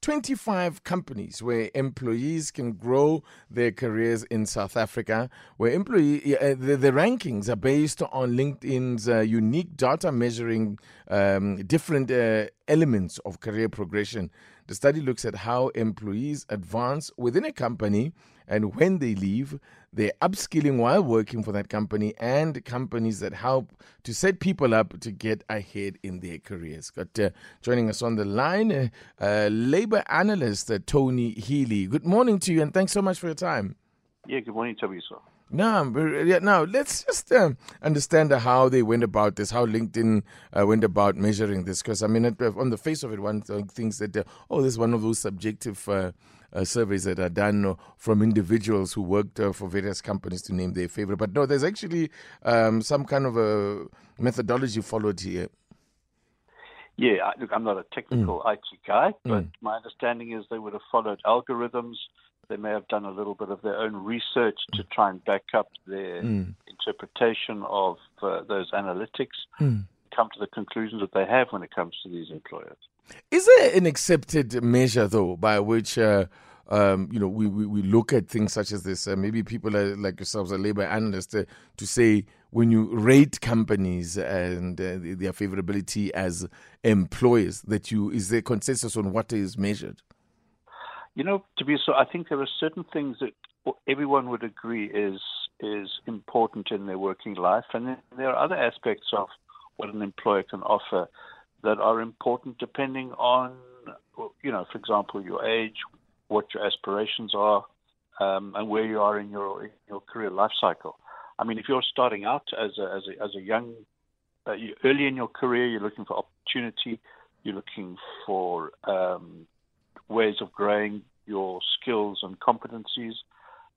25 companies where employees can grow their careers in South Africa, where employee uh, the, the, rankings are based on LinkedIn's uh, unique data measuring um, different uh, elements of career progression. The study looks at how employees advance within a company and when they leave, they're upskilling while working for that company, and companies that help to set people up to get ahead in their careers. Got uh, joining us on the line, uh, uh, labor analyst uh, Tony Healy. Good morning to you, and thanks so much for your time. Yeah, good morning, Thabiso. Now, yeah, now let's just um, understand how they went about this, how LinkedIn uh, went about measuring this. Because I mean, it, on the face of it, one thinks that uh, oh, this is one of those subjective uh, uh, surveys that are done from individuals who worked uh, for various companies to name their favorite. But no, there's actually um, some kind of a methodology followed here. Yeah, look, I'm not a technical mm. IT guy, but mm. my understanding is they would have followed algorithms they may have done a little bit of their own research to try and back up their mm. interpretation of uh, those analytics, mm. come to the conclusions that they have when it comes to these employers. Is there an accepted measure, though, by which uh, um, you know we, we, we, look at things such as this? Uh, maybe people are, like yourselves, a labor analyst, uh, to say when you rate companies and uh, their favorability as employers, that you is there consensus on what is measured? You know, Thabiso, I think there are certain things that everyone would agree is is important in their working life, and then there are other aspects of what an employer can offer that are important depending on, you know, for example, your age, what your aspirations are, um, and where you are in your in your career life cycle. I mean, if you're starting out as a as a as a young, uh, early in your career, you're looking for opportunity, you're looking for um, ways of growing your skills and competencies.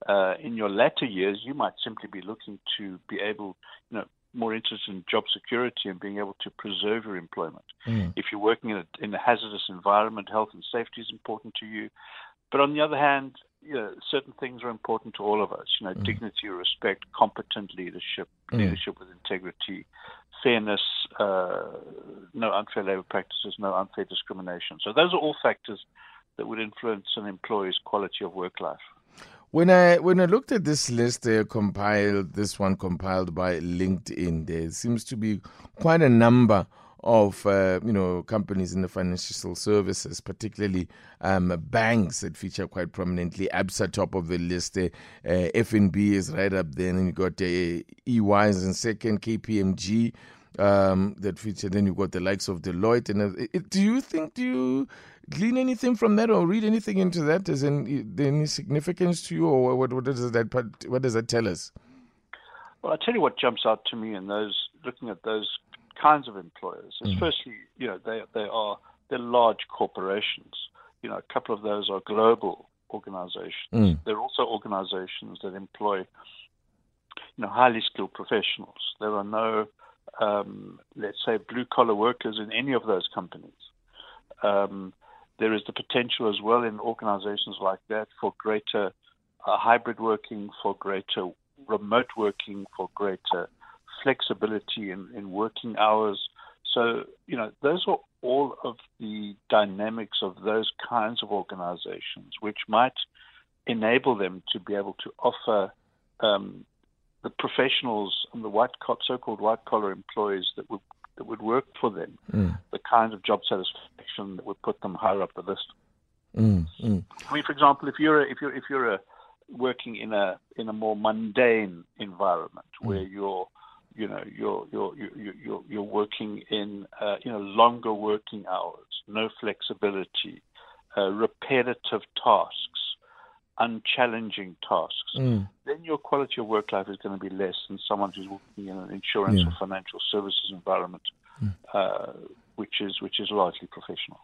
Uh, in your latter years, you might simply be looking to be able, you know, more interested in job security and being able to preserve your employment. Mm. If you're working in a, in a hazardous environment, health and safety is important to you. But on the other hand, you know, certain things are important to all of us. You know, mm. dignity, respect, competent leadership, mm. leadership with integrity, fairness, uh, no unfair labor practices, no unfair discrimination. So those are all factors that would influence an employee's quality of work life. When I when I looked at this list, they compiled this one compiled by LinkedIn. There seems to be quite a number of uh, you know companies in the financial services, particularly um, banks that feature quite prominently. ABSA top of the list. Uh, uh, FNB is right up there, and you got uh, EYs in second, KPMG um, that feature. Then you've got the likes of Deloitte. And uh, do you think do you glean anything from that or read anything into that? Is any, any significance to you, or what, what does that what does that tell us? Well, I'll tell you what jumps out to me in those looking at those kinds of employers is mm. firstly, you know, they they are they're large corporations. You know, a couple of those are global organizations. Mm. They're also organizations that employ, you know, highly skilled professionals. There are no, um, let's say, blue collar workers in any of those companies. Um, there is the potential as well in organizations like that for greater uh, hybrid working, for greater remote working, for greater flexibility in, in working hours. So, you know, those are all of the dynamics of those kinds of organizations, which might enable them to be able to offer um, the professionals and the white so-called white collar employees that would that would work for them, mm. the kind of job satisfaction that would put them higher up the list. Mm, mm. I mean, for example, if you're a, if you're if you're a, working in a in a more mundane environment mm. where you're you know you're you're you're you're, you're working in uh, you know longer working hours, no flexibility, uh, repetitive tasks, unchallenging tasks, mm. then your quality of work life is going to be less than someone who's working in an insurance yeah. or financial services environment, mm. uh, which is which is largely professional.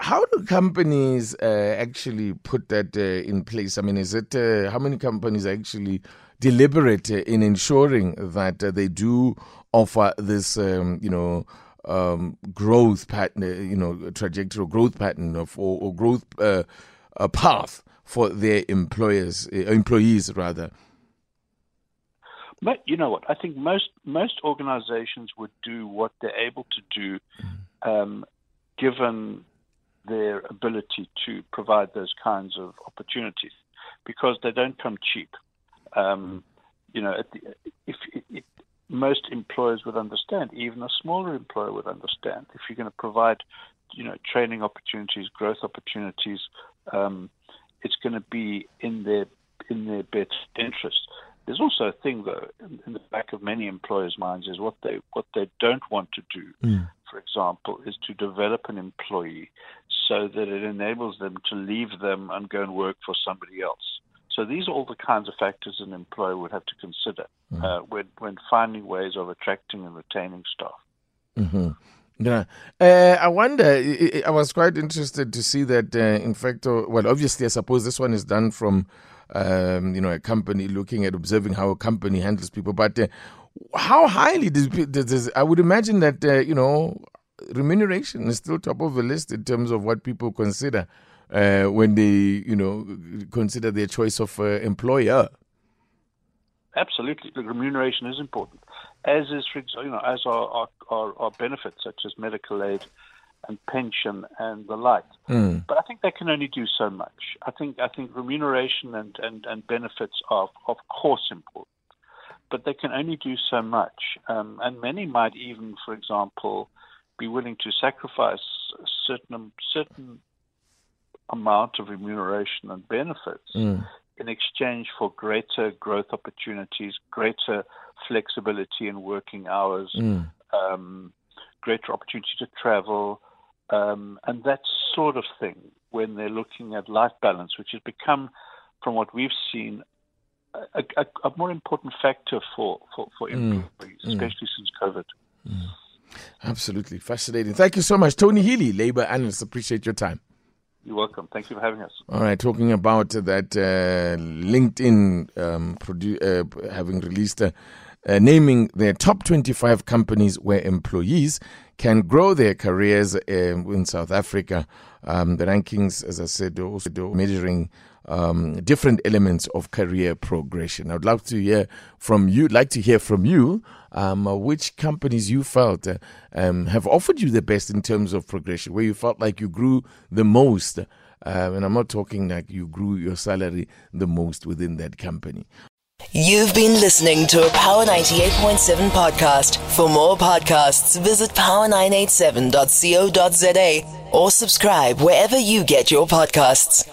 How do companies uh, actually put that uh, in place? I mean, is it uh, how many companies actually deliberate in ensuring that uh, they do offer this, um, you know, um, growth pattern, uh, you know, trajectory or growth pattern of or, or growth uh, a path for their employers, uh, employees rather. But you know what? I think most most organizations would do what they're able to do, um, given their ability to provide those kinds of opportunities, because they don't come cheap. Um, you know, the, if, if, most employers would understand, even a smaller employer would understand, if you're going to provide, you know, training opportunities, growth opportunities, um, it's going to be in their in their best interest. There's also a thing though in, the back of many employers' minds is what they what they don't want to do. Mm. For example, is to develop an employee so that it enables them to leave them and go and work for somebody else. So these are all the kinds of factors an employer would have to consider mm-hmm. uh, when, when finding ways of attracting and retaining staff. Mm-hmm. Yeah, uh, I wonder. I was quite interested to see that. Uh, in fact, uh, well, obviously, I suppose this one is done from, um, you know, a company looking at observing how a company handles people. But uh, how highly does, does, I would imagine that uh, you know remuneration is still top of the list in terms of what people consider uh, when they, you know, consider their choice of employer. Absolutely, the remuneration is important, as is, for you know, as are our, our, benefits such as medical aid and pension and the like. Mm. But I think they can only do so much. I think I think remuneration and, and, and benefits are of course important, but they can only do so much. Um, and many might even, for example, be willing to sacrifice certain certain amount of remuneration and benefits mm. In exchange for greater growth opportunities, greater flexibility in working hours, mm. um, greater opportunity to travel, um, and that sort of thing when they're looking at life balance, which has become, from what we've seen, a, a, a more important factor for, for, for mm. employees, mm. especially since COVID. Mm. Absolutely fascinating. Thank you so much, Tony Healy, labor analyst. Appreciate your time. You're welcome. Thank you for having us. All right, talking about that uh, LinkedIn um, produ- uh, having released uh, naming their top 25 companies where employees can grow their careers uh, in South Africa. Um, the rankings, as I said, also measuring um, different elements of career progression. I'd love to hear from you. Like to hear from you. Um, uh, which companies you felt uh, um, have offered you the best in terms of progression, where you felt like you grew the most. Uh, and I'm not talking like you grew your salary the most within that company. You've been listening to a Power 98.7 podcast. For more podcasts, visit power987.co.za or subscribe wherever you get your podcasts.